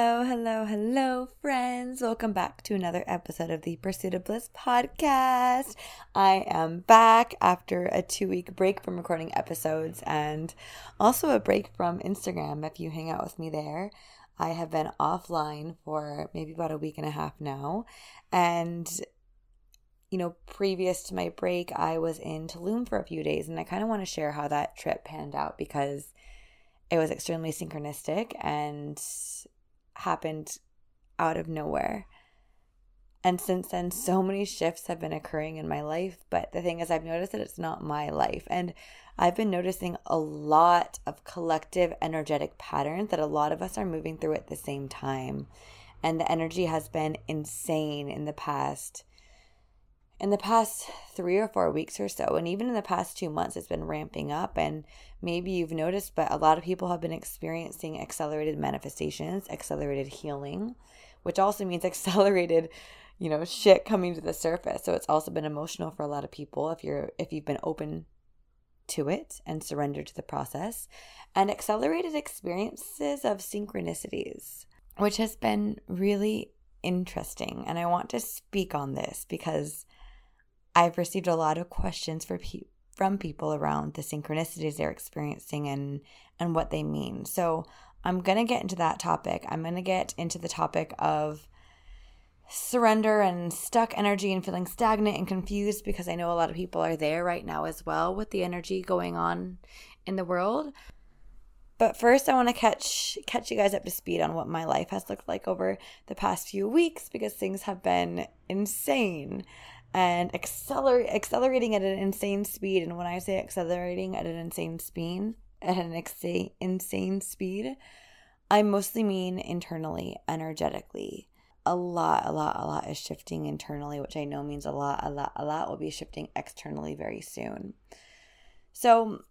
Hello, hello, hello, friends. Welcome back to another episode of the Pursuit of Bliss podcast. I am back after a two week break from recording episodes and also a break from Instagram if you hang out with me there. I have been offline for maybe about a week and a half now. And, you know, previous to my break, I was in Tulum for a few days and I kind of want to share how that trip panned out because it was extremely synchronistic and happened out of nowhere. And since then, so many shifts have been occurring in my life. But the thing is, I've noticed that it's not my life. And I've been noticing a lot of collective energetic patterns that a lot of us are moving through at the same time. And the energy has been insane in the past. In the past three or four weeks or so, and even in the past two months, it's been ramping up. And maybe you've noticed, but a lot of people have been experiencing accelerated manifestations, accelerated healing, which also means accelerated, you know, shit coming to the surface. So it's also been emotional for a lot of people if you're if you've been open to it and surrendered to the process, and accelerated experiences of synchronicities, which has been really interesting. And I want to speak on this because I've received a lot of questions for people from people around the synchronicities they're experiencing and and what they mean. So I'm to get into that topic. I'm to get into the topic of surrender and stuck energy and feeling stagnant and confused because I know a lot of people are there right now as well with the energy going on in the world. But first I want to catch catch you guys up to speed on what my life has looked like over the past few weeks because things have been insane and accelerate accelerating at an insane speed. And when I say accelerating at an insane speed, at an ex- insane speed, I mostly mean internally, energetically. A lot, a lot, a lot is shifting internally, which I know means a lot, a lot, a lot will be shifting externally very soon. So,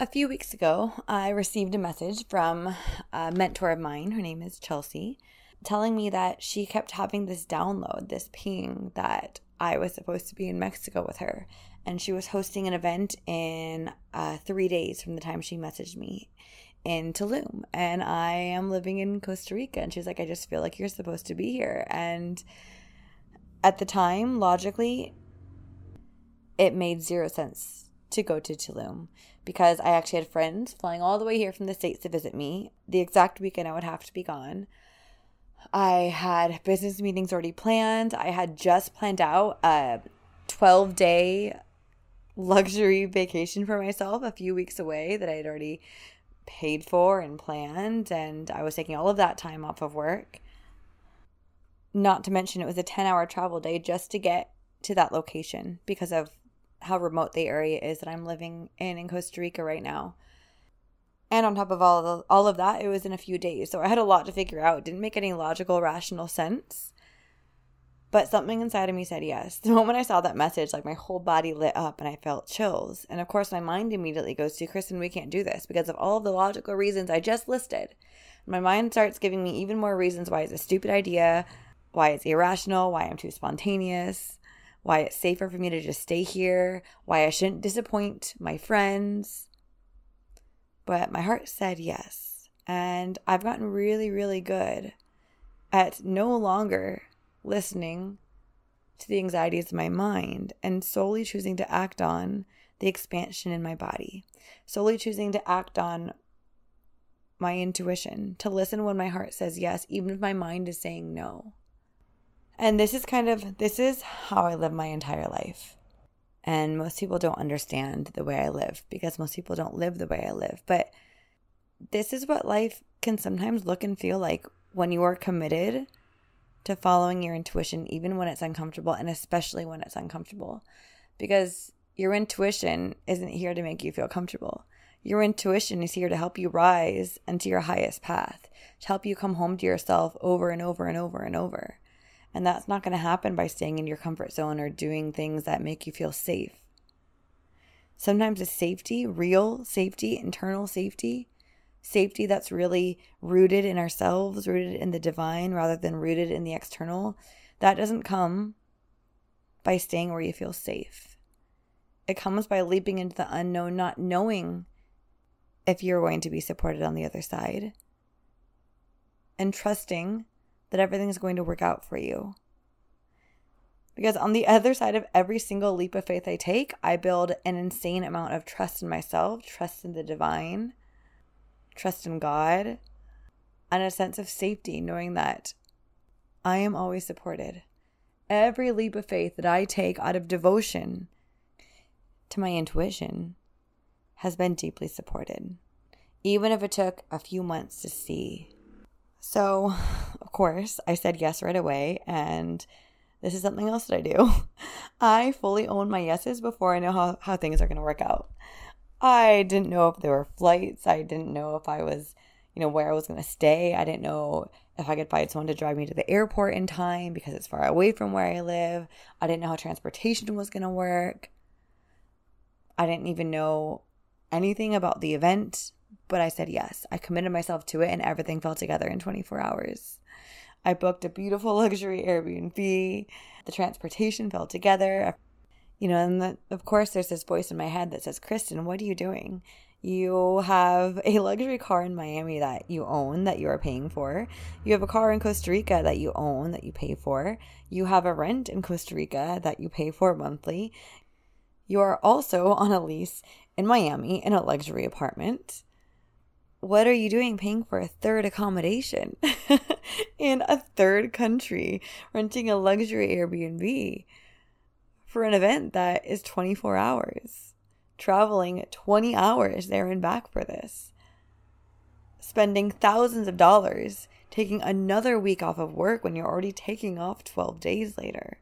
a few weeks ago, I received a message from a mentor of mine. Her name is Chelsea, telling me that she kept having this download, this ping that I was supposed to be in Mexico with her. And she was hosting an event in uh, three days from the time she messaged me in Tulum. And I am living in Costa Rica. And she's like, I just feel like you're supposed to be here. And at the time, logically, it made zero sense to go to Tulum because I actually had friends flying all the way here from the States to visit me the exact weekend I would have to be gone. I had business meetings already planned. I had just planned out a 12 day luxury vacation for myself a few weeks away that I had already paid for and planned. And I was taking all of that time off of work. Not to mention, it was a 10 hour travel day just to get to that location because of how remote the area is that I'm living in in Costa Rica right now. And on top of all of, all of that, it was in a few days. So I had a lot to figure out. It didn't make any logical, rational sense. But something inside of me said yes. The moment I saw that message, like my whole body lit up and I felt chills. And of course, my mind immediately goes to Kristen, we can't do this because of all of the logical reasons I just listed. My mind starts giving me even more reasons why it's a stupid idea, why it's irrational, why I'm too spontaneous, why it's safer for me to just stay here, why I shouldn't disappoint my friends but my heart said yes. And I've gotten really, really good at no longer listening to the anxieties of my mind and solely choosing to act on the expansion in my body, solely choosing to act on my intuition, to listen when my heart says yes, even if my mind is saying no. And this is kind of this is how I live my entire life. And most people don't understand the way I live because most people don't live the way I live. But this is what life can sometimes look and feel like when you are committed to following your intuition, even when it's uncomfortable, and especially when it's uncomfortable. Because your intuition isn't here to make you feel comfortable. Your intuition is here to help you rise into your highest path, to help you come home to yourself over and over and over and over. And that's not going to happen by staying in your comfort zone or doing things that make you feel safe. Sometimes it's safety, real safety, internal safety, safety that's really rooted in ourselves, rooted in the divine rather than rooted in the external. That doesn't come by staying where you feel safe. It comes by leaping into the unknown, not knowing if you're going to be supported on the other side, and trusting that everything is going to work out for you. Because on the other side of every single leap of faith I take, I build an insane amount of trust in myself, trust in the divine, trust in God, and a sense of safety, knowing that I am always supported. Every leap of faith that I take out of devotion to my intuition has been deeply supported, even if it took a few months to see so, of course, I said yes right away. And this is something else that I do. I fully own my yeses before I know how, how things are going to work out. I didn't know if there were flights. I didn't know if I was, you know, where I was going to stay. I didn't know if I could find someone to drive me to the airport in time because it's far away from where I live. I didn't know how transportation was going to work. I didn't even know anything about the event. But I said yes. I committed myself to it and everything fell together in 24 hours. I booked a beautiful luxury Airbnb. The transportation fell together. You know, and the, of course, there's this voice in my head that says, Kristen, what are you doing? You have a luxury car in Miami that you own, that you are paying for. You have a car in Costa Rica that you own, that you pay for. You have a rent in Costa Rica that you pay for monthly. You are also on a lease in Miami in a luxury apartment what are you doing paying for a third accommodation in a third country, renting a luxury Airbnb for an event that is 24 hours, traveling 20 hours there and back for this, spending thousands of dollars, taking another week off of work when you're already taking off 12 days later?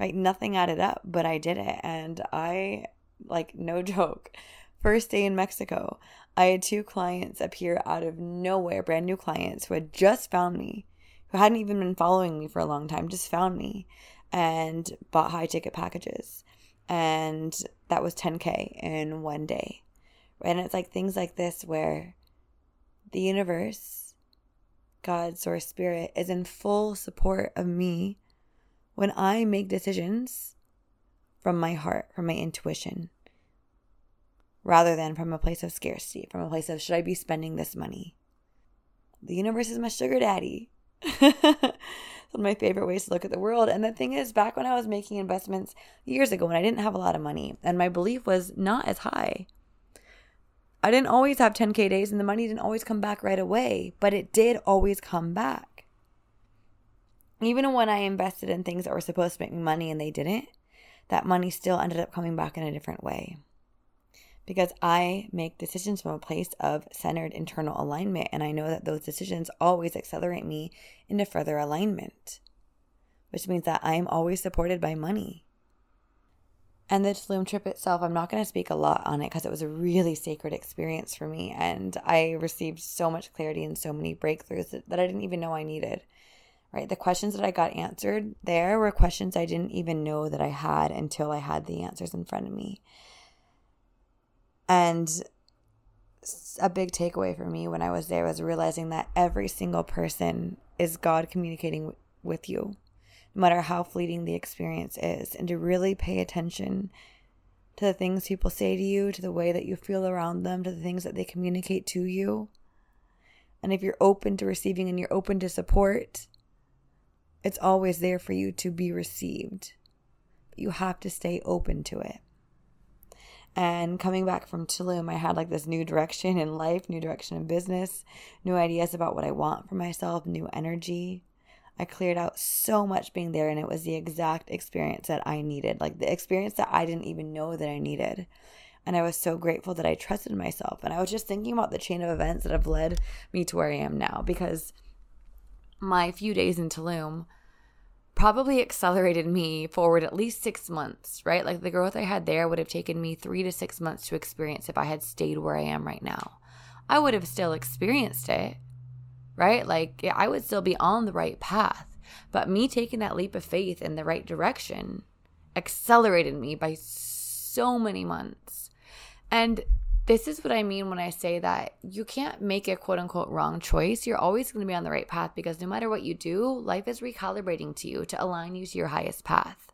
Right? Nothing added up, but I did it. And I, like, no joke, first day in Mexico, I had two clients appear out of nowhere, brand new clients who had just found me, who hadn't even been following me for a long time, just found me and bought high ticket packages. And that was 10K in one day. And it's like things like this where the universe, God, source, spirit is in full support of me when I make decisions from my heart, from my intuition rather than from a place of scarcity, from a place of should I be spending this money? The universe is my sugar daddy. one of my favorite ways to look at the world. And the thing is, back when I was making investments years ago when I didn't have a lot of money and my belief was not as high, I didn't always have 10K days and the money didn't always come back right away, but it did always come back. Even when I invested in things that were supposed to make me money and they didn't, that money still ended up coming back in a different way because I make decisions from a place of centered internal alignment. And I know that those decisions always accelerate me into further alignment, which means that I am always supported by money. And the Tulum trip itself, I'm not going to speak a lot on it because it was a really sacred experience for me. And I received so much clarity and so many breakthroughs that, that I didn't even know I needed. Right? The questions that I got answered there were questions I didn't even know that I had until I had the answers in front of me. And a big takeaway for me when I was there was realizing that every single person is God communicating with you, no matter how fleeting the experience is, and to really pay attention to the things people say to you, to the way that you feel around them, to the things that they communicate to you. And if you're open to receiving and you're open to support, it's always there for you to be received. You have to stay open to it. And coming back from Tulum, I had like this new direction in life, new direction in business, new ideas about what I want for myself, new energy. I cleared out so much being there, and it was the exact experience that I needed like the experience that I didn't even know that I needed. And I was so grateful that I trusted myself. And I was just thinking about the chain of events that have led me to where I am now because my few days in Tulum probably accelerated me forward at least six months, right? Like the growth I had there would have taken me three to six months to experience if I had stayed where I am right now. I would have still experienced it, right? Like I would still be on the right path. But me taking that leap of faith in the right direction accelerated me by so many months. And this is what I mean when I say that you can't make a quote unquote wrong choice. You're always going to be on the right path because no matter what you do, life is recalibrating to you to align you to your highest path.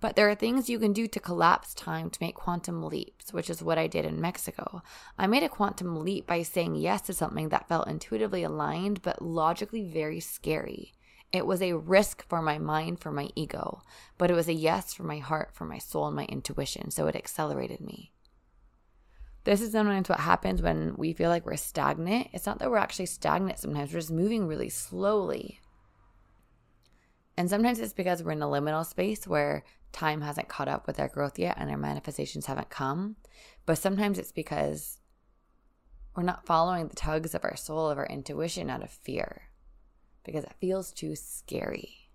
But there are things you can do to collapse time to make quantum leaps, which is what I did in Mexico. I made a quantum leap by saying yes to something that felt intuitively aligned but logically very scary. It was a risk for my mind, for my ego, but it was a yes for my heart, for my soul, and my intuition. So it accelerated me. This is sometimes what happens when we feel like we're stagnant. It's not that we're actually stagnant sometimes, we're just moving really slowly. And sometimes it's because we're in a liminal space where time hasn't caught up with our growth yet and our manifestations haven't come. But sometimes it's because we're not following the tugs of our soul, of our intuition out of fear, because it feels too scary.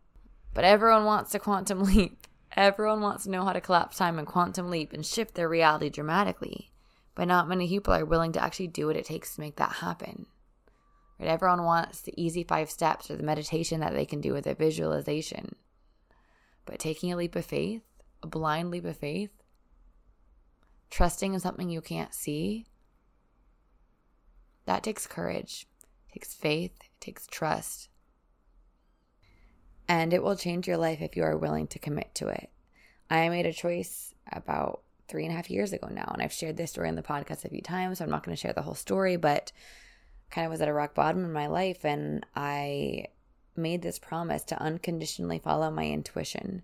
But everyone wants to quantum leap. Everyone wants to know how to collapse time and quantum leap and shift their reality dramatically but not many people are willing to actually do what it takes to make that happen. Right? Everyone wants the easy five steps or the meditation that they can do with a visualization. But taking a leap of faith, a blind leap of faith, trusting in something you can't see, that takes courage, takes faith, it takes trust. And it will change your life if you are willing to commit to it. I made a choice about three and a half years ago now. And I've shared this story in the podcast a few times, so I'm not going to share the whole story, but kind of was at a rock bottom in my life. And I made this promise to unconditionally follow my intuition.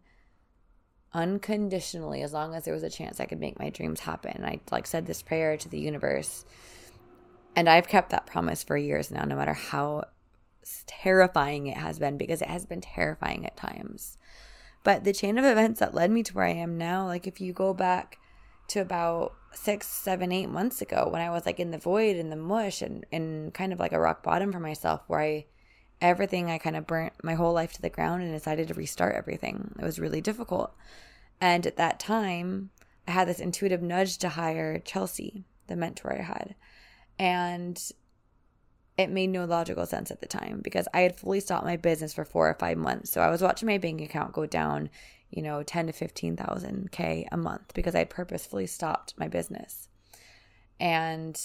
Unconditionally, as long as there was a chance I could make my dreams happen. I like said this prayer to the universe. And I've kept that promise for years now, no matter how terrifying it has been, because it has been terrifying at times. But the chain of events that led me to where I am now, like if you go back to about six, seven, eight months ago when I was like in the void in the mush and, and kind of like a rock bottom for myself where I everything I kind of burnt my whole life to the ground and decided to restart everything. It was really difficult. And at that time, I had this intuitive nudge to hire Chelsea, the mentor I had. And it made no logical sense at the time because I had fully stopped my business for four or five months. So I was watching my bank account go down you know, 10 to 15,000 K a month because I purposefully stopped my business. And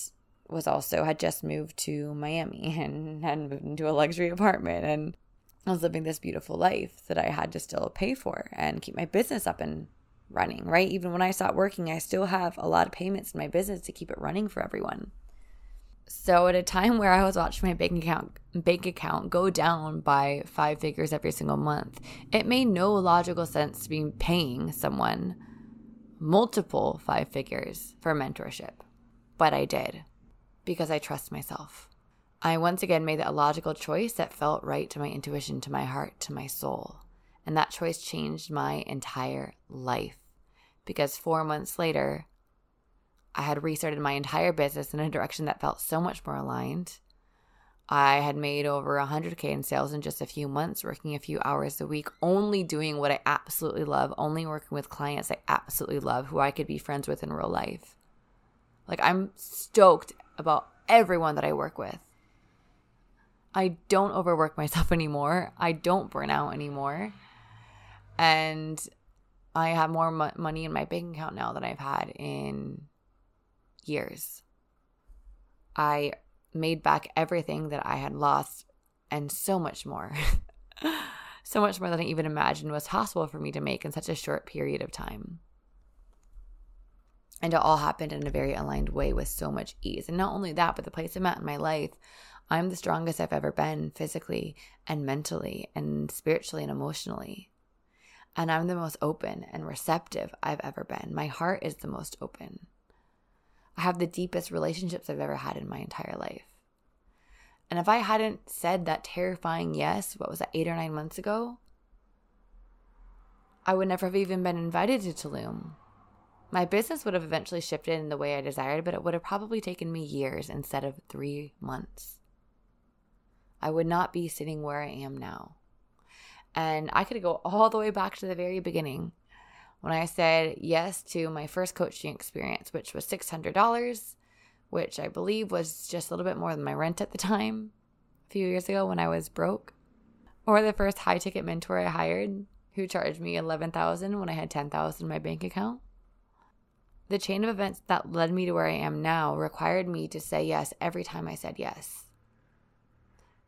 was also had just moved to Miami and had moved into a luxury apartment and I was living this beautiful life that I had to still pay for and keep my business up and running, right? Even when I stopped working, I still have a lot of payments in my business to keep it running for everyone. So at a time where I was watching my bank account bank account go down by five figures every single month, it made no logical sense to be paying someone multiple five figures for mentorship. But I did because I trust myself. I once again made a logical choice that felt right to my intuition, to my heart, to my soul. And that choice changed my entire life because four months later, I had restarted my entire business in a direction that felt so much more aligned. I had made over 100K in sales in just a few months, working a few hours a week, only doing what I absolutely love, only working with clients I absolutely love, who I could be friends with in real life. Like, I'm stoked about everyone that I work with. I don't overwork myself anymore. I don't burn out anymore. And I have more mo- money in my bank account now than I've had in years. I made back everything that I had lost and so much more. so much more than I even imagined was possible for me to make in such a short period of time. And it all happened in a very aligned way with so much ease. And not only that, but the place I'm at in my life, I'm the strongest I've ever been physically and mentally and spiritually and emotionally. And I'm the most open and receptive I've ever been. My heart is the most open. I have the deepest relationships I've ever had in my entire life. And if I hadn't said that terrifying yes, what was that, eight or nine months ago, I would never have even been invited to Tulum. My business would have eventually shifted in the way I desired, but it would have probably taken me years instead of three months. I would not be sitting where I am now. And I could go all the way back to the very beginning when I said yes to my first coaching experience, which was $600, which I believe was just a little bit more than my rent at the time, a few years ago when I was broke. Or the first high ticket mentor I hired who charged me 11,000 when I had 10,000 in my bank account. The chain of events that led me to where I am now required me to say yes every time I said yes.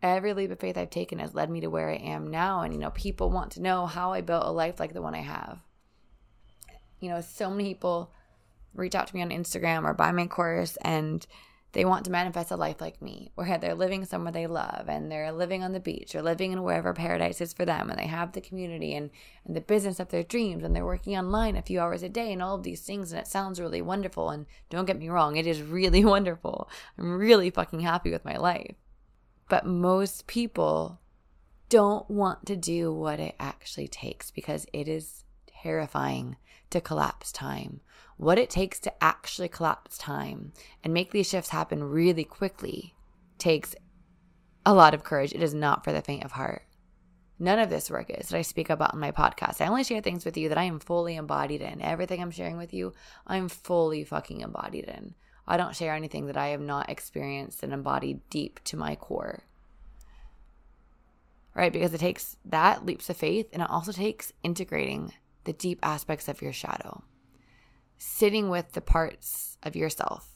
Every leap of faith I've taken has led me to where I am now. And, you know, people want to know how I built a life like the one I have. You know, so many people reach out to me on Instagram or buy my course and they want to manifest a life like me, where they're living somewhere they love and they're living on the beach or living in wherever paradise is for them and they have the community and, and the business of their dreams and they're working online a few hours a day and all of these things. And it sounds really wonderful. And don't get me wrong, it is really wonderful. I'm really fucking happy with my life. But most people don't want to do what it actually takes because it is terrifying to collapse time what it takes to actually collapse time and make these shifts happen really quickly takes a lot of courage. It is not for the faint of heart. None of this work is that I speak about in my podcast. I only share things with you that I am fully embodied in. Everything I'm sharing with you, I'm fully fucking embodied in. I don't share anything that I have not experienced and embodied deep to my core. Right? Because it takes that leaps of faith and it also takes integrating the deep aspects of your shadow sitting with the parts of yourself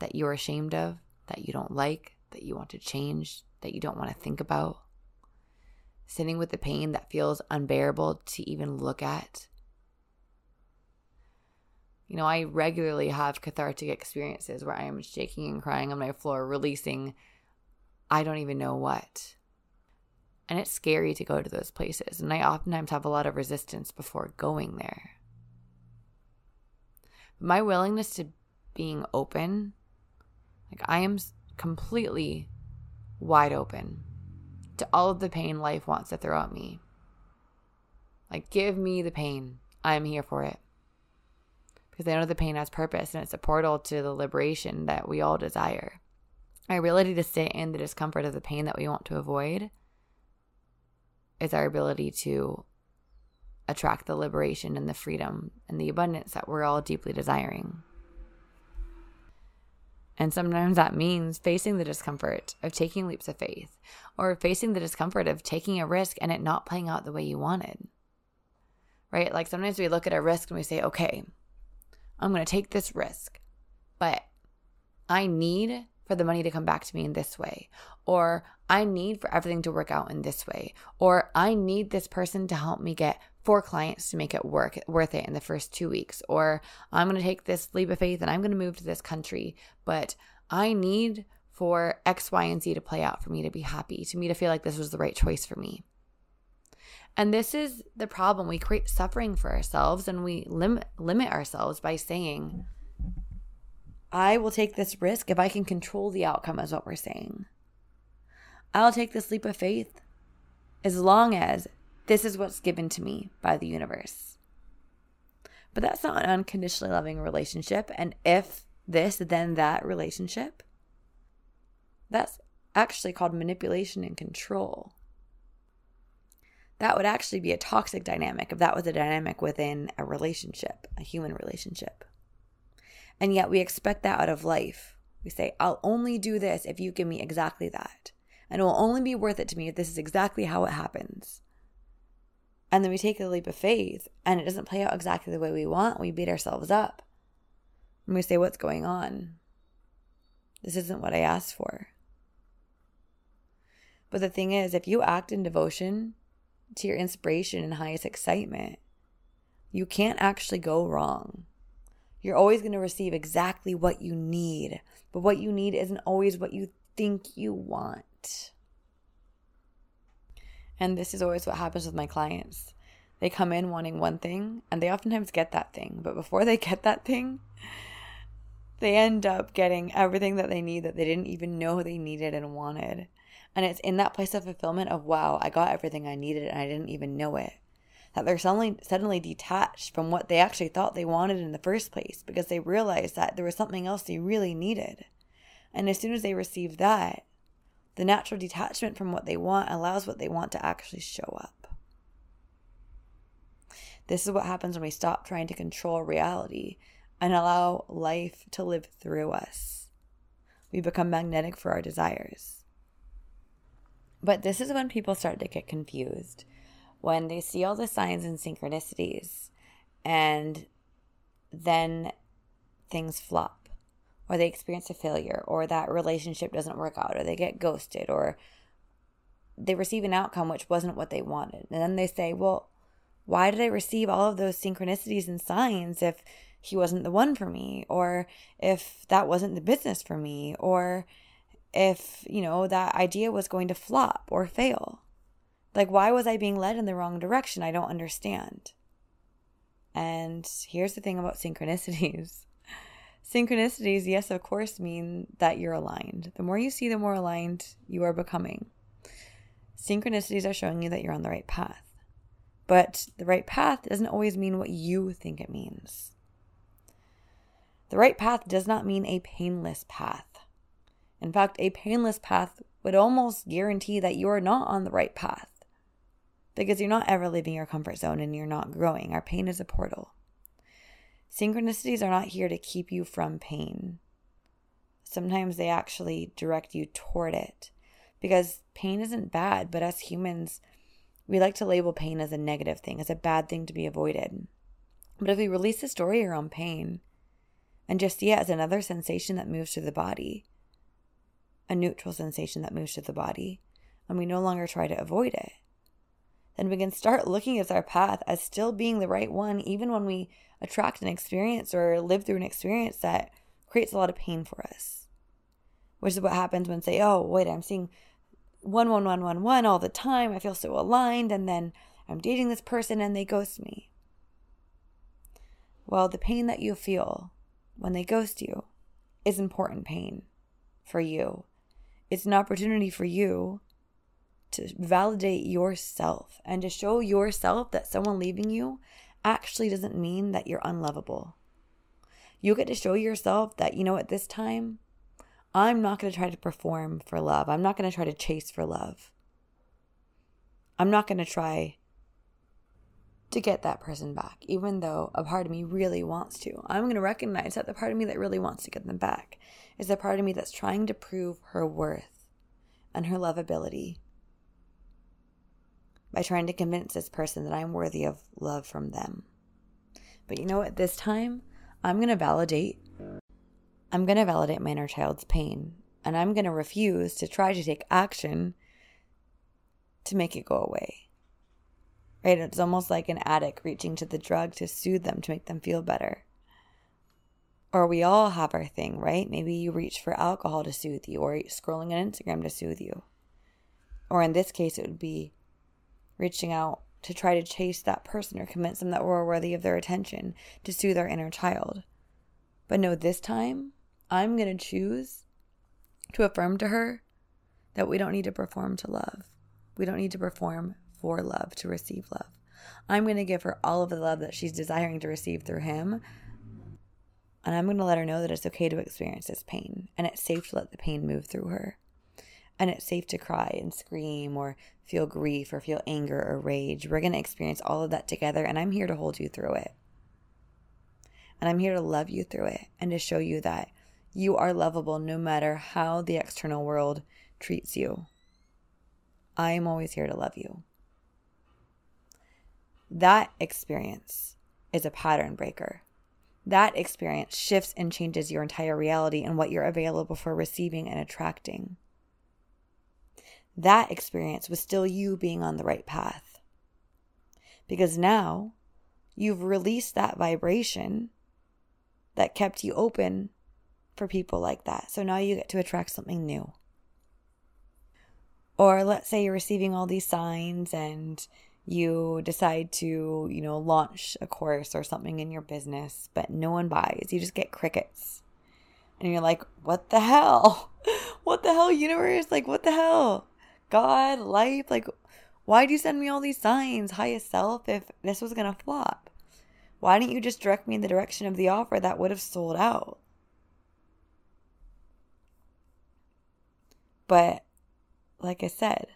that you're ashamed of, that you don't like, that you want to change, that you don't want to think about. Sitting with the pain that feels unbearable to even look at. You know, I regularly have cathartic experiences where I am shaking and crying on my floor, releasing I don't even know what. And it's scary to go to those places. And I oftentimes have a lot of resistance before going there my willingness to being open, like I am completely wide open to all of the pain life wants to throw at me. Like, give me the pain. I'm here for it. Because I know the pain has purpose and it's a portal to the liberation that we all desire. Our ability to sit in the discomfort of the pain that we want to avoid is our ability to attract the liberation and the freedom and the abundance that we're all deeply desiring. And sometimes that means facing the discomfort of taking leaps of faith or facing the discomfort of taking a risk and it not playing out the way you wanted. Right? Like sometimes we look at a risk and we say, okay, I'm going to take this risk, but I need for the money to come back to me in this way, or I need for everything to work out in this way, or I need this person to help me get four clients to make it work worth it in the first two weeks, or I'm going to take this leap of faith and I'm going to move to this country, but I need for X, Y, and Z to play out for me to be happy, to me to feel like this was the right choice for me. And this is the problem. We create suffering for ourselves and we limit limit ourselves by saying, I will take this risk if I can control the outcome, is what we're saying. I'll take this leap of faith as long as this is what's given to me by the universe. But that's not an unconditionally loving relationship. And if this, then that relationship, that's actually called manipulation and control. That would actually be a toxic dynamic if that was a dynamic within a relationship, a human relationship. And yet we expect that out of life. We say, I'll only do this if you give me exactly that. And it will only be worth it to me if this is exactly how it happens. And then we take a leap of faith and it doesn't play out exactly the way we want. We beat ourselves up. And we say, What's going on? This isn't what I asked for. But the thing is, if you act in devotion to your inspiration and highest excitement, you can't actually go wrong. You're always going to receive exactly what you need, but what you need isn't always what you think you want. And this is always what happens with my clients. They come in wanting one thing and they oftentimes get that thing. But before they get that thing, they end up getting everything that they need that they didn't even know they needed and wanted. And it's in that place of fulfillment of, wow, I got everything I needed and I didn't even know it. That they're suddenly, suddenly detached from what they actually thought they wanted in the first place because they realized that there was something else they really needed. And as soon as they receive that, the natural detachment from what they want allows what they want to actually show up. This is what happens when we stop trying to control reality and allow life to live through us. We become magnetic for our desires. But this is when people start to get confused when they see all the signs and synchronicities and then things flop or they experience a failure or that relationship doesn't work out or they get ghosted or they receive an outcome which wasn't what they wanted. And then they say, well, why did I receive all of those synchronicities and signs if he wasn't the one for me or if that wasn't the business for me or if, you know, that idea was going to flop or fail? Like, why was I being led in the wrong direction? I don't understand. And here's the thing about synchronicities synchronicities, yes, of course, mean that you're aligned. The more you see, the more aligned you are becoming. Synchronicities are showing you that you're on the right path. But the right path doesn't always mean what you think it means. The right path does not mean a painless path. In fact, a painless path would almost guarantee that you are not on the right path because you're not ever leaving your comfort zone and you're not growing. Our pain is a portal. Synchronicities are not here to keep you from pain. Sometimes they actually direct you toward it because pain isn't bad, but as humans, we like to label pain as a negative thing, as a bad thing to be avoided. But if we release the story around pain and just see it as another sensation that moves through the body, a neutral sensation that moves through the body, and we no longer try to avoid it, then we can start looking at our path as still being the right one, even when we attract an experience or live through an experience that creates a lot of pain for us. Which is what happens when say, oh, wait, I'm seeing one, one, one, one, one all the time. I feel so aligned. And then I'm dating this person and they ghost me. Well, the pain that you feel when they ghost you is important pain for you. It's an opportunity for you to validate yourself and to show yourself that someone leaving you actually doesn't mean that you're unlovable. You get to show yourself that, you know, at this time, I'm not going to try to perform for love. I'm not going to try to chase for love. I'm not going to try to get that person back, even though a part of me really wants to. I'm going to recognize that the part of me that really wants to get them back is the part of me that's trying to prove her worth and her lovability by trying to convince this person that I'm worthy of love from them. But you know what? This time, I'm going to validate. I'm going to validate my inner child's pain. And I'm going to refuse to try to take action to make it go away. Right? It's almost like an addict reaching to the drug to soothe them, to make them feel better. Or we all have our thing, right? Maybe you reach for alcohol to soothe you, or scrolling on Instagram to soothe you. Or in this case, it would be reaching out to try to chase that person or convince them that we're worthy of their attention to soothe our inner child. But no, this time I'm going to choose to affirm to her that we don't need to perform to love. We don't need to perform for love to receive love. I'm going to give her all of the love that she's desiring to receive through him. And I'm going to let her know that it's okay to experience this pain and it's safe to let the pain move through her and it's safe to cry and scream or feel grief or feel anger or rage. We're going to experience all of that together, and I'm here to hold you through it. And I'm here to love you through it and to show you that you are lovable no matter how the external world treats you. I am always here to love you. That experience is a pattern breaker. That experience shifts and changes your entire reality and what you're available for receiving and attracting that experience was still you being on the right path. Because now you've released that vibration that kept you open for people like that. So now you get to attract something new. Or let's say you're receiving all these signs and you decide to, you know, launch a course or something in your business, but no one buys. You just get crickets. And you're like, what the hell? What the hell, universe? Like, what the hell? God, life, like, why'd you send me all these signs, highest self, if this was gonna flop? Why didn't you just direct me in the direction of the offer that would have sold out? But, like I said,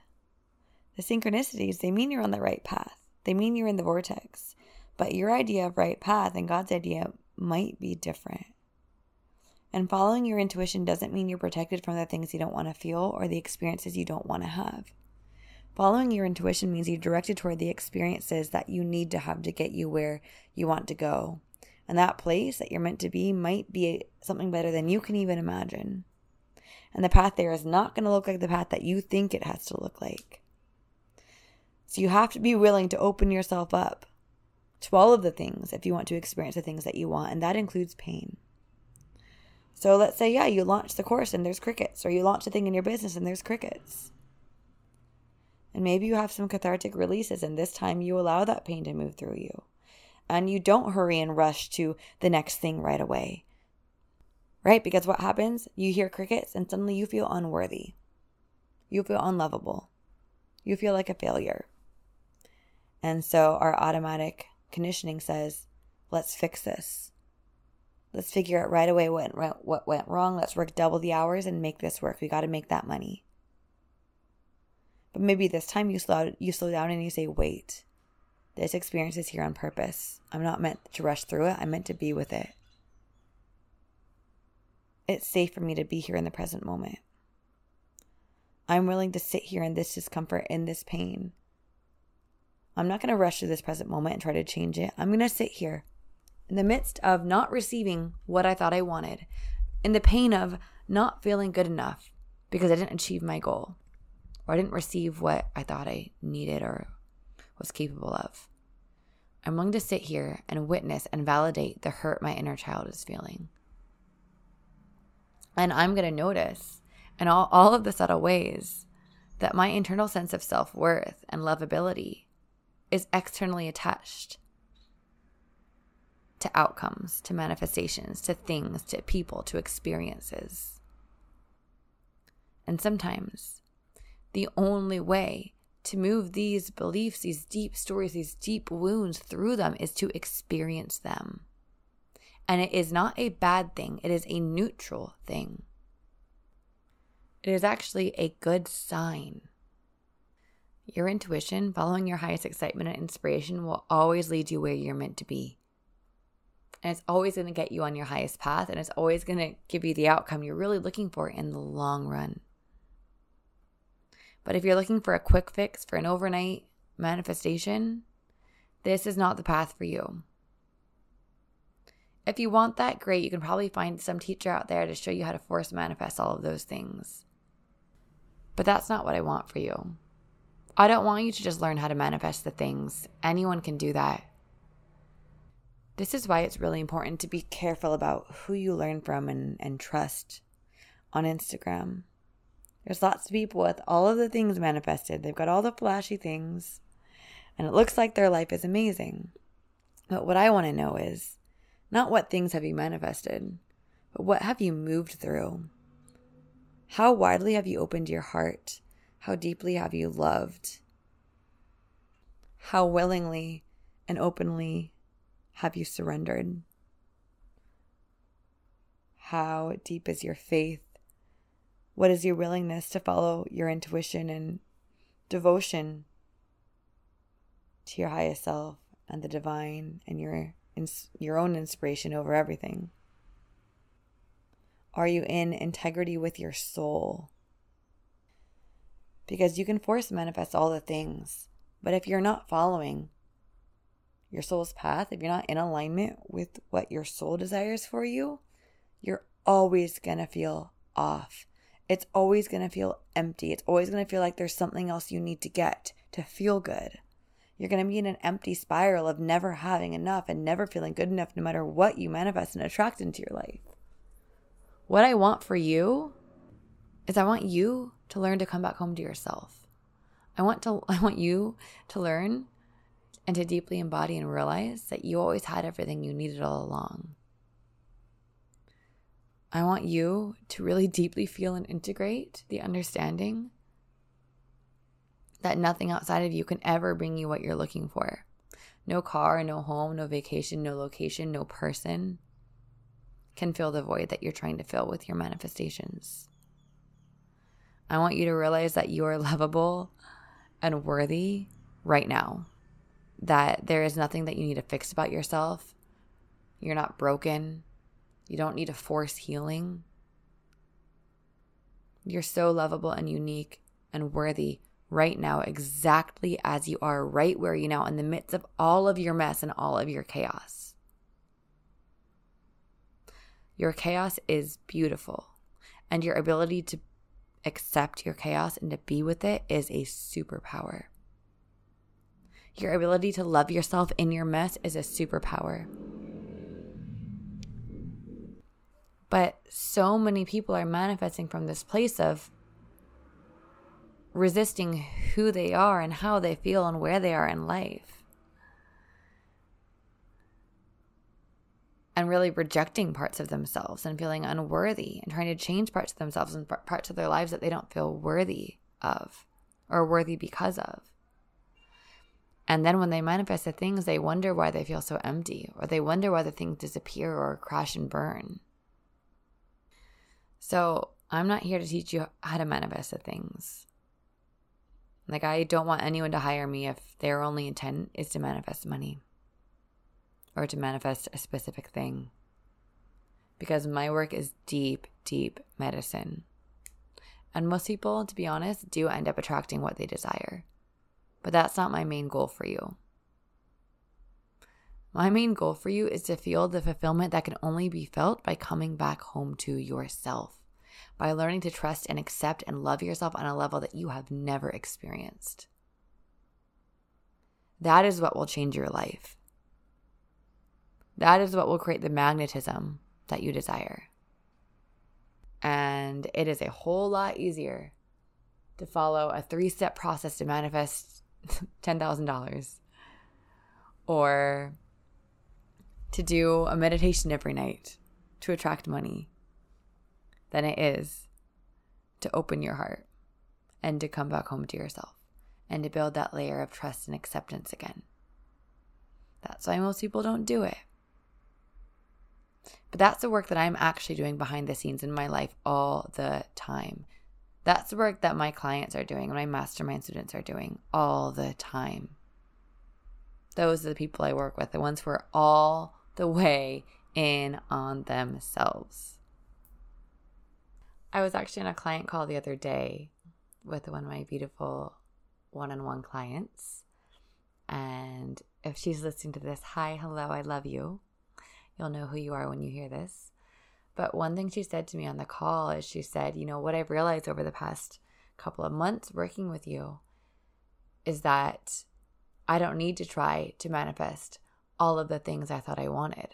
the synchronicities, they mean you're on the right path. They mean you're in the vortex. But your idea of right path and God's idea might be different. And following your intuition doesn't mean you're protected from the things you don't want to feel or the experiences you don't want to have. Following your intuition means you're directed toward the experiences that you need to have to get you where you want to go. And that place that you're meant to be might be something better than you can even imagine. And the path there is not going to look like the path that you think it has to look like. So you have to be willing to open yourself up to all of the things if you want to experience the things that you want, and that includes pain. So let's say, yeah, you launch the course and there's crickets, or you launch a thing in your business and there's crickets. And maybe you have some cathartic releases, and this time you allow that pain to move through you. And you don't hurry and rush to the next thing right away. Right? Because what happens? You hear crickets, and suddenly you feel unworthy. You feel unlovable. You feel like a failure. And so our automatic conditioning says, let's fix this. Let's figure out right away what went, what went wrong. Let's work double the hours and make this work. We got to make that money. But maybe this time you slow you slow down and you say, "Wait. This experience is here on purpose. I'm not meant to rush through it. I'm meant to be with it. It's safe for me to be here in the present moment. I'm willing to sit here in this discomfort, in this pain. I'm not going to rush through this present moment and try to change it. I'm going to sit here in the midst of not receiving what I thought I wanted, in the pain of not feeling good enough because I didn't achieve my goal or I didn't receive what I thought I needed or was capable of. I'm willing to sit here and witness and validate the hurt my inner child is feeling. And I'm going to notice in all, all of the subtle ways that my internal sense of self worth and lovability is externally attached to outcomes, to manifestations, to things, to people, to experiences. And sometimes the only way to move these beliefs, these deep stories, these deep wounds through them is to experience them. And it is not a bad thing, it is a neutral thing. It is actually a good sign. Your intuition, following your highest excitement and inspiration, will always lead you where you're meant to be. And it's always going to get you on your highest path, and it's always going to give you the outcome you're really looking for in the long run. But if you're looking for a quick fix for an overnight manifestation, this is not the path for you. If you want that, great. You can probably find some teacher out there to show you how to force manifest all of those things. But that's not what I want for you. I don't want you to just learn how to manifest the things. Anyone can do that. This is why it's really important to be careful about who you learn from and, and trust on Instagram. There's lots of people with all of the things manifested. They've got all the flashy things, and it looks like their life is amazing. But what I want to know is not what things have you manifested, but what have you moved through? How widely have you opened your heart? How deeply have you loved? How willingly and openly have you surrendered? How deep is your faith? What is your willingness to follow your intuition and devotion to your highest self and the divine and your your own inspiration over everything? Are you in integrity with your soul? Because you can force manifest all the things, but if you're not following your soul's path, if you're not in alignment with what your soul desires for you, you're always going to feel off. It's always going to feel empty. It's always going to feel like there's something else you need to get to feel good. You're going to be in an empty spiral of never having enough and never feeling good enough no matter what you manifest and attract into your life. What I want for you is I want you to learn to come back home to yourself. I want to I want you to learn and to deeply embody and realize that you always had everything you needed all along. I want you to really deeply feel and integrate the understanding that nothing outside of you can ever bring you what you're looking for. No car, no home, no vacation, no location, no person can fill the void that you're trying to fill with your manifestations. I want you to realize that you are lovable and worthy right now. That there is nothing that you need to fix about yourself. You're not broken. You don't need to force healing. You're so lovable and unique and worthy right now, exactly as you are, right where you now, in the midst of all of your mess and all of your chaos. Your chaos is beautiful, and your ability to accept your chaos and to be with it is a superpower. Your ability to love yourself in your mess is a superpower. But so many people are manifesting from this place of resisting who they are and how they feel and where they are in life. And really rejecting parts of themselves and feeling unworthy and trying to change parts of themselves and parts of their lives that they don't feel worthy of or worthy because of. And then when they manifest the things, they wonder why they feel so empty or they wonder why the things disappear or crash and burn. So I'm not here to teach you how to manifest the things. Like, I don't want anyone to hire me if their only intent is to manifest money or to manifest a specific thing. Because my work is deep, deep medicine. And most people, to be honest, do end up attracting what they desire. But that's not my main goal for you. My main goal for you is to feel the fulfillment that can only be felt by coming back home to yourself by learning to trust and accept and love yourself on a level that you have never experienced. That is what will change your life. That is what will create the magnetism that you desire. And it is a whole lot easier to follow a three step process to manifest $10,000 or to do a meditation every night to attract money than it is to open your heart and to come back home to yourself and to build that layer of trust and acceptance again. That's why most people don't do it. But that's the work that I'm actually doing behind the scenes in my life all the time. That's the work that my clients are doing, my mastermind students are doing all the time. Those are the people I work with, the ones who are all the way in on themselves. I was actually on a client call the other day with one of my beautiful one on one clients. And if she's listening to this, hi, hello, I love you. You'll know who you are when you hear this. But one thing she said to me on the call is she said, You know, what I've realized over the past couple of months working with you is that I don't need to try to manifest all of the things I thought I wanted.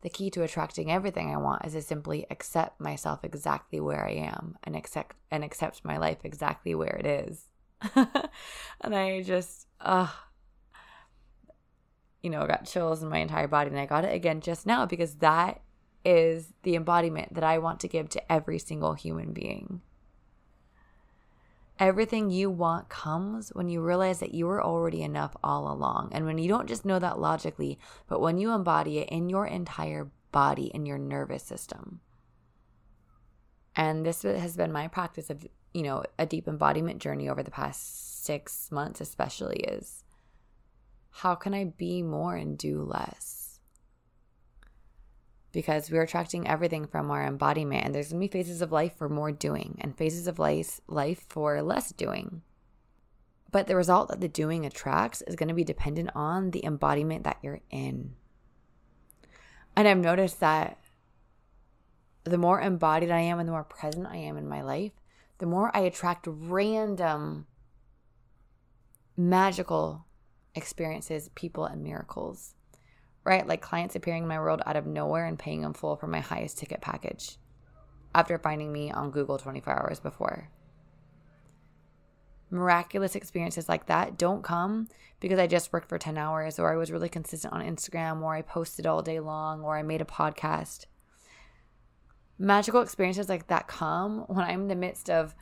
The key to attracting everything I want is to simply accept myself exactly where I am and accept and accept my life exactly where it is. and I just uh you know, got chills in my entire body and I got it again just now because that is the embodiment that I want to give to every single human being. Everything you want comes when you realize that you are already enough all along. And when you don't just know that logically, but when you embody it in your entire body, in your nervous system. And this has been my practice of, you know, a deep embodiment journey over the past six months, especially, is how can I be more and do less? Because we're attracting everything from our embodiment and there's to be phases of life for more doing and phases of life life for less doing. But the result that the doing attracts is to be dependent on the embodiment that you're in. And i've noticed that the more embodied i am and the more present i am in my life the more i attract random magical experiences people and miracles right? Like clients appearing in my world out of nowhere and paying in full for my highest ticket package after finding me on Google 24 hours before. Miraculous experiences like that don't come because I just worked for 10 hours or I was really consistent on Instagram or I posted all day long or I made a podcast. magical experiences like that come when I'm in the midst of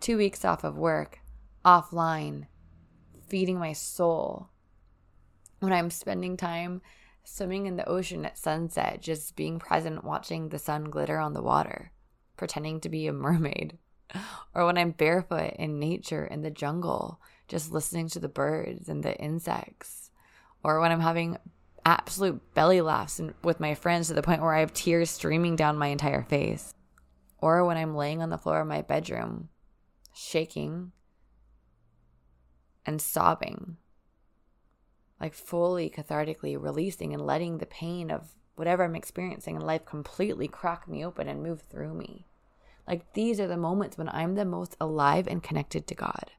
two weeks off of work, offline, feeding my soul. When I'm spending time swimming in the ocean at sunset, just being present, watching the sun glitter on the water, pretending to be a mermaid. Or when I'm barefoot in nature in the jungle, just listening to the birds and the insects. Or when I'm having absolute belly laughs with my friends to the point where I have tears streaming down my entire face. Or when I'm laying on the floor of my bedroom, shaking and sobbing, like fully cathartically releasing and letting the pain of whatever I'm experiencing in life completely crack me open and move through me. Like these are the moments when I'm the most alive and connected to God.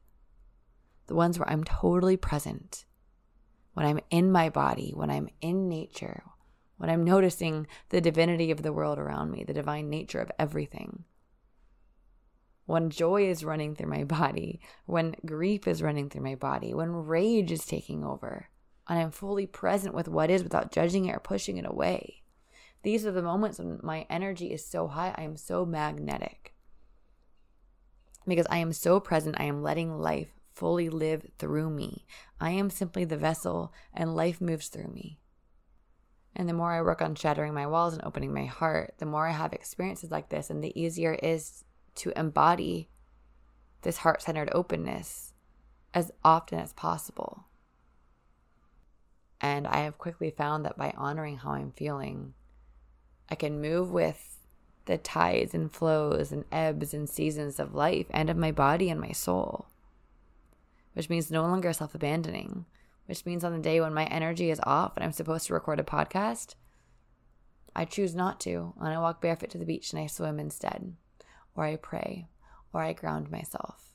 The ones where I'm totally present, when I'm in my body, when I'm in nature, when I'm noticing the divinity of the world around me, the divine nature of everything. When joy is running through my body, when grief is running through my body, when rage is taking over, and I'm fully present with what is without judging it or pushing it away. These are the moments when my energy is so high, I am so magnetic. Because I am so present, I am letting life fully live through me. I am simply the vessel, and life moves through me. And the more I work on shattering my walls and opening my heart, the more I have experiences like this, and the easier it is to embody this heart centered openness as often as possible. And I have quickly found that by honoring how I'm feeling, I can move with the tides and flows and ebbs and seasons of life and of my body and my soul which means no longer self abandoning, which means on the day when my energy is off and I'm supposed to record a podcast, I choose not to, and I walk barefoot to the beach and I swim instead, or I pray, or I ground myself.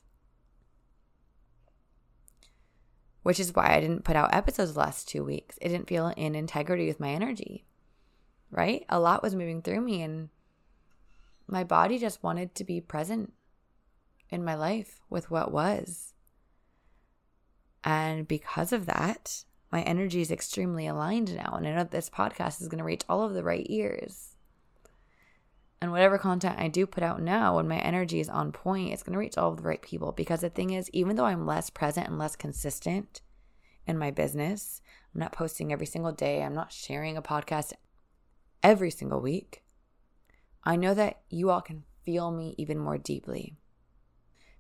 Which is why I didn't put out episodes the last two weeks. It didn't feel in integrity with my energy, right? A lot was moving through me, and my body just wanted to be present in my life with what was. And because of that, my energy is extremely aligned now. And I know this podcast is going to reach all of the right ears. And whatever content I do put out now, when my energy is on point, it's going to reach all of the right people. Because the thing is, even though I'm less present and less consistent in my business, I'm not posting every single day, I'm not sharing a podcast every single week. I know that you all can feel me even more deeply.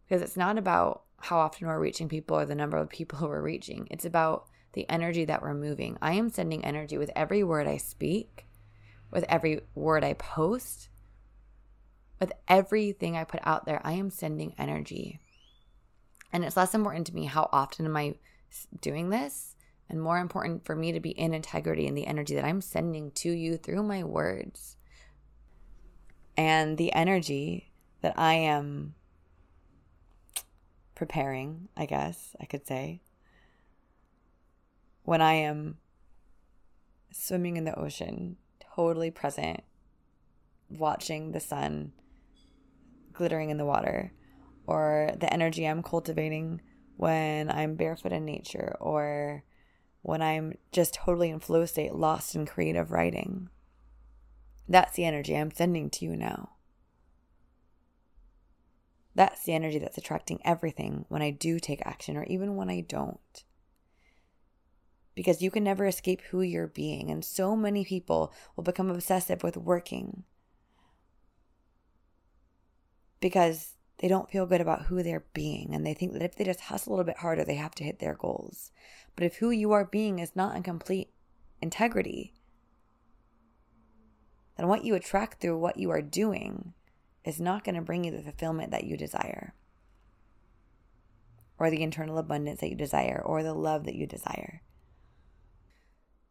Because it's not about how often we're reaching people or the number of people we're reaching. It's about the energy that we're moving. I am sending energy with every word I speak, with every word I post, with everything I put out there. I am sending energy. And it's less important to me how often am I doing this, and more important for me to be in integrity in the energy that I'm sending to you through my words. And the energy that I am preparing, I guess I could say, when I am swimming in the ocean, totally present, watching the sun glittering in the water, or the energy I'm cultivating when I'm barefoot in nature, or when I'm just totally in flow state, lost in creative writing. That's the energy I'm sending to you now. That's the energy that's attracting everything when I do take action or even when I don't. Because you can never escape who you're being, and so many people will become obsessive with working because they don't feel good about who they're being, and they think that if they just hustle a little bit harder, they have to hit their goals. But if who you are being is not in complete integrity, then what you attract through what you are doing is not going to bring you the fulfillment that you desire, or the internal abundance that you desire, or the love that you desire.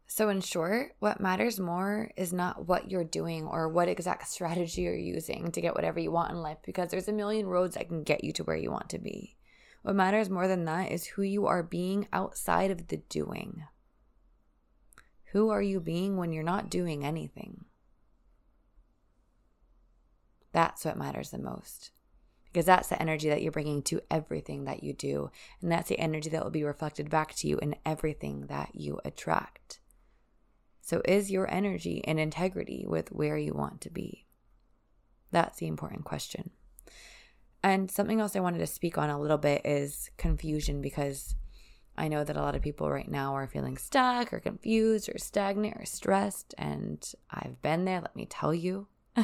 So, in short, what matters more is not what you're doing or what exact strategy you're using to get whatever you want in life, because there's a million roads that can get you to where you want to be. What matters more than that is who you are being outside of the doing. Who are you being when you're not doing anything? That's what matters the most. Because that's the energy that you're bringing to everything that you do. And that's the energy that will be reflected back to you in everything that you attract. So, is your energy in integrity with where you want to be? That's the important question. And something else I wanted to speak on a little bit is confusion because I know that a lot of people right now are feeling stuck or confused or stagnant or stressed. And I've been there, let me tell you.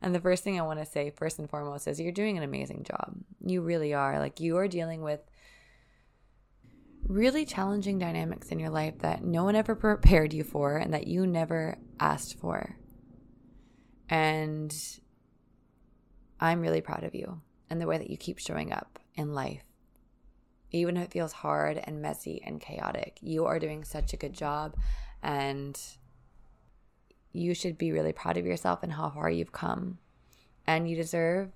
and the first thing I want to say, first and foremost, is you're doing an amazing job. You really are. Like, you are dealing with really challenging dynamics in your life that no one ever prepared you for and that you never asked for. And I'm really proud of you and the way that you keep showing up in life even if it feels hard and messy and chaotic. You are doing such a good job, and you should be really proud of yourself and how far you've come. And you deserve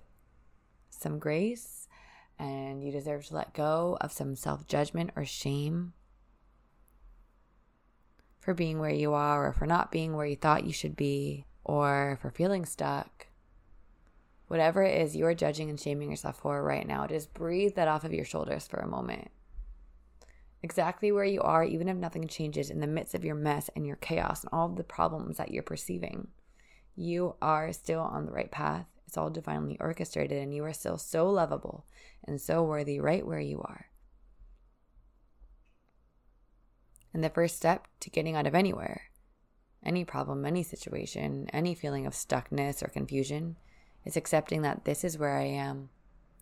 some grace, and you deserve to let go of some self judgment or shame for being where you are, or for not being where you thought you should be, or for feeling stuck. Whatever it is you're judging and shaming yourself for right now, just breathe that off of your shoulders for a moment. Exactly where you are, even if nothing changes in the midst of your mess and your chaos and all of the problems that you're perceiving, you are still on the right path. It's all divinely orchestrated, and you are still so lovable and so worthy right where you are. And the first step to getting out of anywhere, any problem, any situation, any feeling of stuckness or confusion is accepting that this is where I am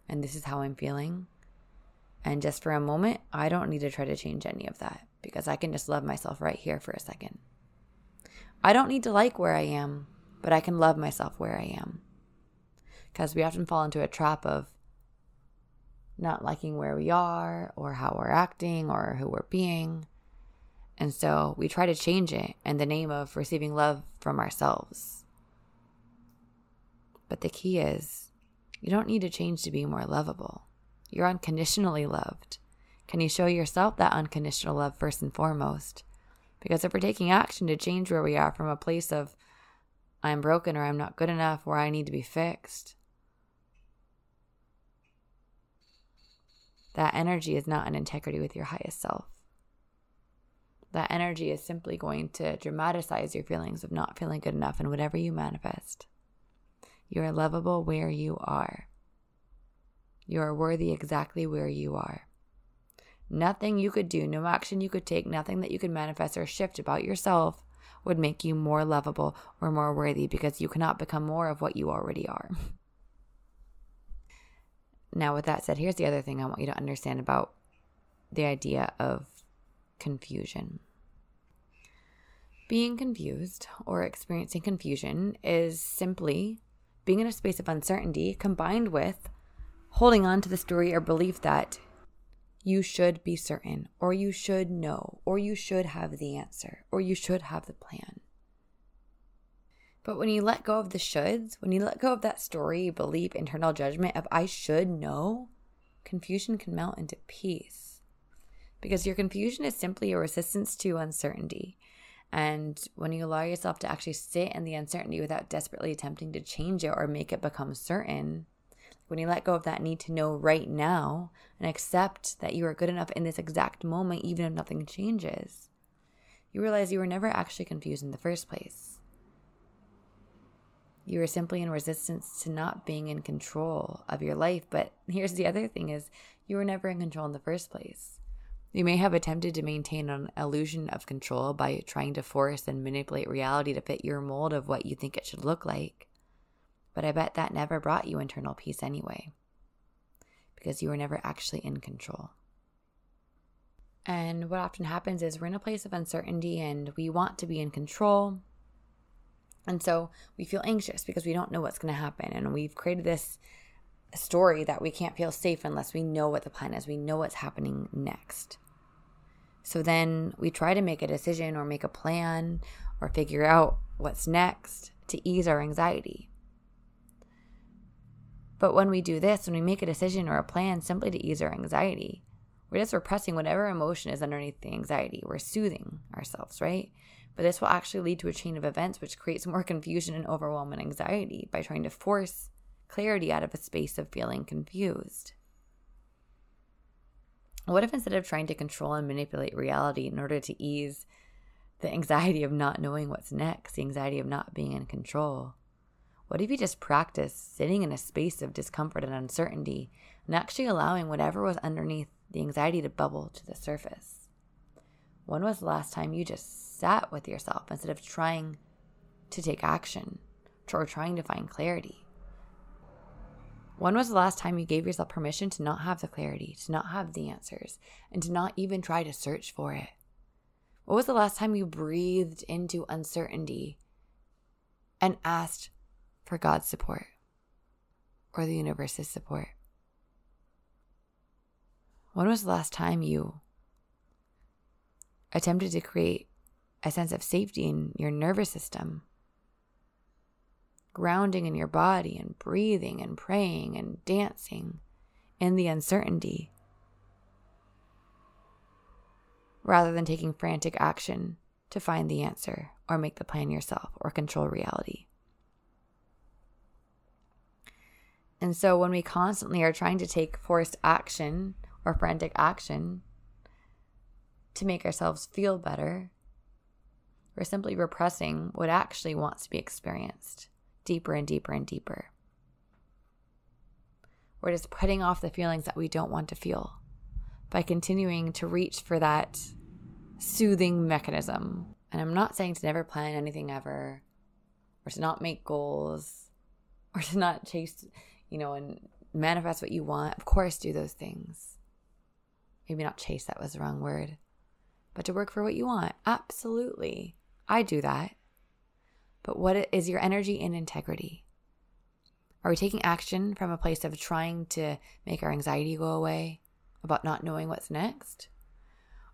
and this is how I'm feeling. And just for a moment, I don't need to try to change any of that because I can just love myself right here for a second. I don't need to like where I am, but I can love myself where I am. Because we often fall into a trap of not liking where we are or how we're acting or who we're being. And so we try to change it in the name of receiving love from ourselves. But the key is you don't need to change to be more lovable. You're unconditionally loved. Can you show yourself that unconditional love first and foremost? Because if we're taking action to change where we are from a place of I'm broken or I'm not good enough or I need to be fixed, that energy is not in integrity with your highest self. That energy is simply going to dramatize your feelings of not feeling good enough in whatever you manifest. You are lovable where you are. You are worthy exactly where you are. Nothing you could do, no action you could take, nothing that you could manifest or shift about yourself would make you more lovable or more worthy because you cannot become more of what you already are. now, with that said, here's the other thing I want you to understand about the idea of confusion. Being confused or experiencing confusion is simply being in a space of uncertainty combined with holding on to the story or belief that you should be certain, or you should know, or you should have the answer, or you should have the plan. But when you let go of the shoulds, when you let go of that story, belief, internal judgment of I should know, confusion can melt into peace. Because your confusion is simply a resistance to uncertainty. And when you allow yourself to actually sit in the uncertainty without desperately attempting to change it or make it become certain, when you let go of that need to know right now and accept that you are good enough in this exact moment, even if nothing changes, you realize you were never actually confused in the first place. You were simply in resistance to not being in control of your life. But here's the other thing is you were never in control in the first place. You may have attempted to maintain an illusion of control by trying to force and manipulate reality to fit your mold of what you think it should look like. But I bet that never brought you internal peace anyway, because you were never actually in control. And what often happens is we're in a place of uncertainty and we want to be in control. And so we feel anxious because we don't know what's going to happen. And we've created this story that we can't feel safe unless we know what the plan is, we know what's happening next. So then we try to make a decision or make a plan or figure out what's next to ease our anxiety. But when we do this, when we make a decision or a plan simply to ease our anxiety, we're just repressing whatever emotion is underneath the anxiety. We're soothing ourselves, right? But this will actually lead to a chain of events which creates more confusion and overwhelm and anxiety by trying to force clarity out of a space of feeling confused. What if instead of trying to control and manipulate reality in order to ease the anxiety of not knowing what's next, the anxiety of not being in control, What if you just practice sitting in a space of discomfort and uncertainty and actually allowing whatever was underneath the anxiety to bubble to the surface? When was the last time you just sat with yourself instead of trying to take action or trying to find clarity? When was the last time you gave yourself permission to not have the clarity, to not have the answers, and to not even try to search for it? What was the last time you breathed into uncertainty and asked for God's support or the universe's support? When was the last time you attempted to create a sense of safety in your nervous system grounding in your body and breathing and praying and dancing in the uncertainty rather than taking frantic action to find the answer or make the plan yourself or control reality. And so when we constantly are trying to take forced action or frantic action to make ourselves feel better, we're simply repressing what actually wants to be experienced deeper and deeper and deeper. We're just putting off the feelings that we don't want to feel by continuing to reach for that soothing mechanism. And I'm not saying to never plan anything ever, or to not make goals, or to not chase, you know, and manifest what you want. Of course, do those things. Maybe not chase, that was the wrong word. But to work for what you want. Absolutely. I do that. But what is your energy in integrity? Are we taking action from a place of trying to make our anxiety go away about not knowing what's next?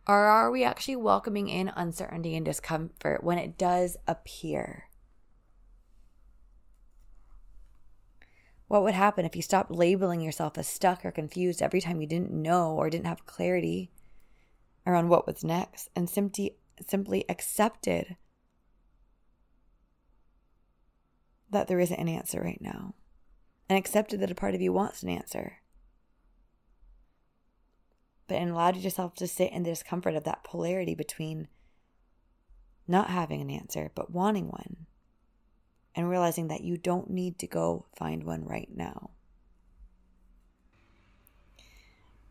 Or are we actually welcoming in uncertainty and discomfort when it does appear? What would happen if you stopped labeling yourself as stuck or confused every time you didn't know or didn't have clarity around what was next and simply simply accepted that there isn't an answer right now and accepted that a part of you wants an answer. But and allowed yourself to sit in the discomfort of that polarity between not having an answer but wanting one and realizing that you don't need to go find one right now.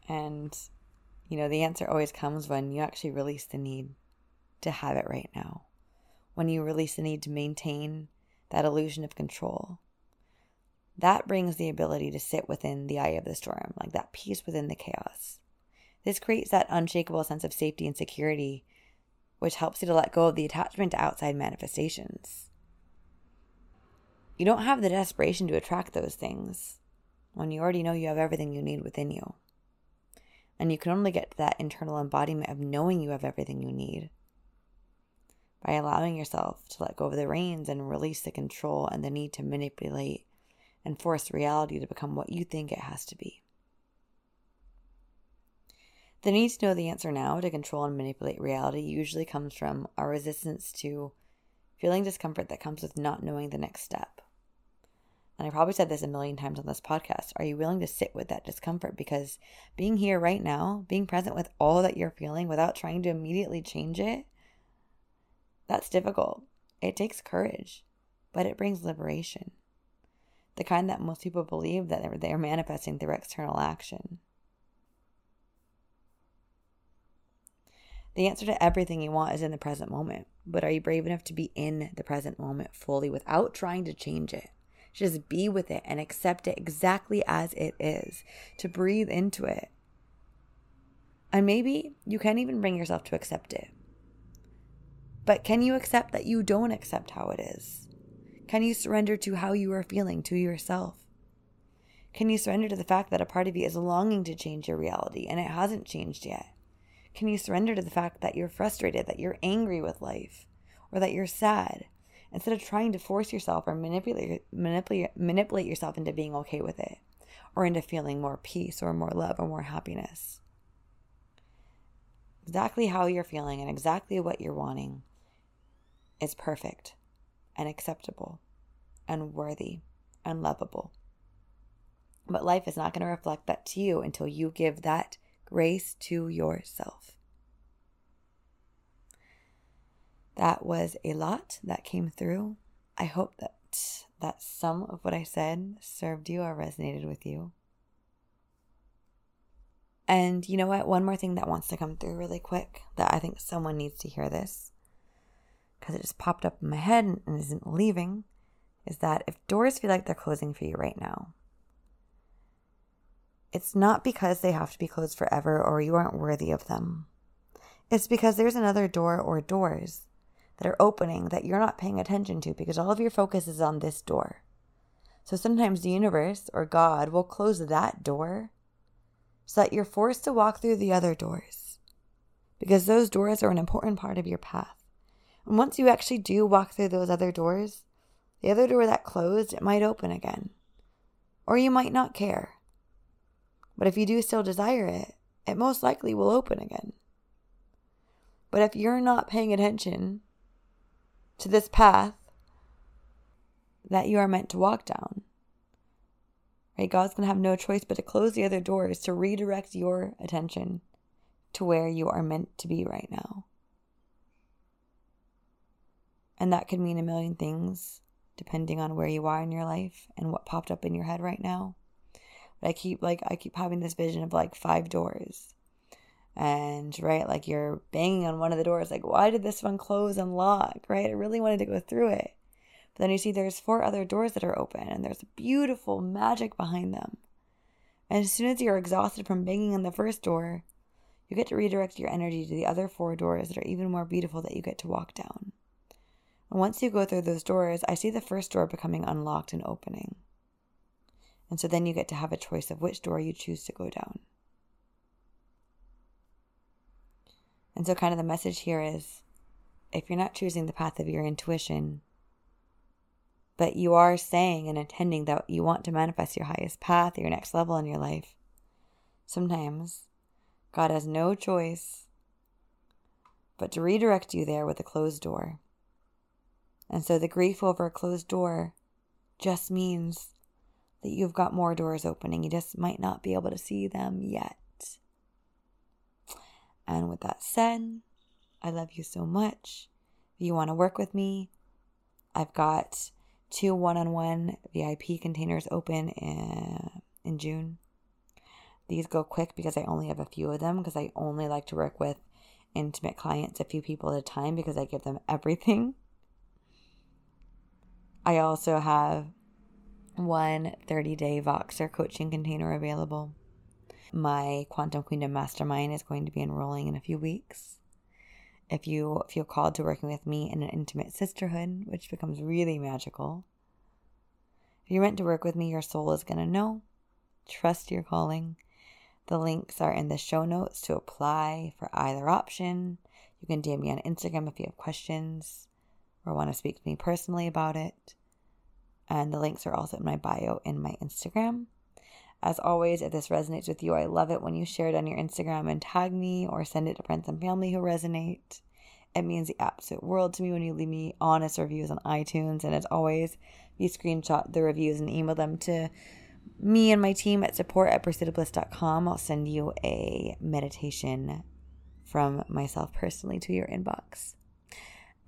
And, you know, the answer always comes when you actually release the need to have it right now. When you release the need to maintain that illusion of control. That brings the ability to sit within the eye of the storm, like that peace within the chaos. This creates that unshakable sense of safety and security, which helps you to let go of the attachment to outside manifestations. You don't have the desperation to attract those things when you already know you have everything you need within you. And you can only get to that internal embodiment of knowing you have everything you need by allowing yourself to let go of the reins and release the control and the need to manipulate and force reality to become what you think it has to be. The need to know the answer now to control and manipulate reality usually comes from our resistance to feeling discomfort that comes with not knowing the next step. And I probably said this a million times on this podcast. Are you willing to sit with that discomfort? Because being here right now, being present with all that you're feeling without trying to immediately change it, that's difficult. It takes courage, but it brings liberation. The kind that most people believe that they're manifesting through external action. The answer to everything you want is in the present moment, but are you brave enough to be in the present moment fully without trying to change it? Just be with it and accept it exactly as it is, to breathe into it. And maybe you can't even bring yourself to accept it. But can you accept that you don't accept how it is? Can you surrender to how you are feeling to yourself? Can you surrender to the fact that a part of you is longing to change your reality and it hasn't changed yet? Can you surrender to the fact that you're frustrated, that you're angry with life, or that you're sad, instead of trying to force yourself or manipulate, manipulate, manipulate yourself into being okay with it, or into feeling more peace or more love or more happiness? Exactly how you're feeling and exactly what you're wanting is perfect and acceptable and worthy and lovable. But life is not going to reflect that to you until you give that grace to yourself. That was a lot that came through. I hope that that some of what I said served you or resonated with you. And you know what? One more thing that wants to come through really quick that I think someone needs to hear this because it just popped up in my head and isn't leaving is that if doors feel like they're closing for you right now, it's not because they have to be closed forever or you aren't worthy of them. It's because there's another door or doors that are opening that you're not paying attention to because all of your focus is on this door. So sometimes the universe or God will close that door so that you're forced to walk through the other doors because those doors are an important part of your path. And once you actually do walk through those other doors, the other door that closed, it might open again. Or you might not care. But if you do still desire it, it most likely will open again. But if you're not paying attention to this path that you are meant to walk down, right, God's going to have no choice but to close the other doors to redirect your attention to where you are meant to be right now. And that could mean a million things depending on where you are in your life and what popped up in your head right now. But I keep like I keep having this vision of like five doors. And right, like you're banging on one of the doors, like, why did this one close and lock? Right? I really wanted to go through it. But then you see there's four other doors that are open and there's beautiful magic behind them. And as soon as you're exhausted from banging on the first door, you get to redirect your energy to the other four doors that are even more beautiful that you get to walk down. And once you go through those doors, I see the first door becoming unlocked and opening. And so then you get to have a choice of which door you choose to go down. And so, kind of the message here is if you're not choosing the path of your intuition, but you are saying and intending that you want to manifest your highest path, your next level in your life, sometimes God has no choice but to redirect you there with a closed door. And so the grief over a closed door just means that you've got more doors opening. You just might not be able to see them yet. And with that said, I love you so much. If you want to work with me, I've got two one on one VIP containers open in, in June. These go quick because I only have a few of them because I only like to work with intimate clients, a few people at a time, because I give them everything. I also have one 30 day Voxer coaching container available. My Quantum Queendom Mastermind is going to be enrolling in a few weeks. If you feel called to working with me in an intimate sisterhood, which becomes really magical, if you're meant to work with me, your soul is going to know. Trust your calling. The links are in the show notes to apply for either option. You can DM me on Instagram if you have questions or want to speak to me personally about it. And the links are also in my bio in my Instagram. As always, if this resonates with you, I love it when you share it on your Instagram and tag me or send it to friends and family who resonate. It means the absolute world to me when you leave me honest reviews on iTunes. And as always, you screenshot the reviews and email them to me and my team at support at pursuitofbliss.com. I'll send you a meditation from myself personally to your inbox.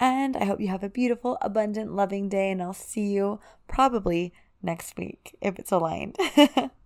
And I hope you have a beautiful, abundant, loving day, and I'll see you probably next week if it's aligned.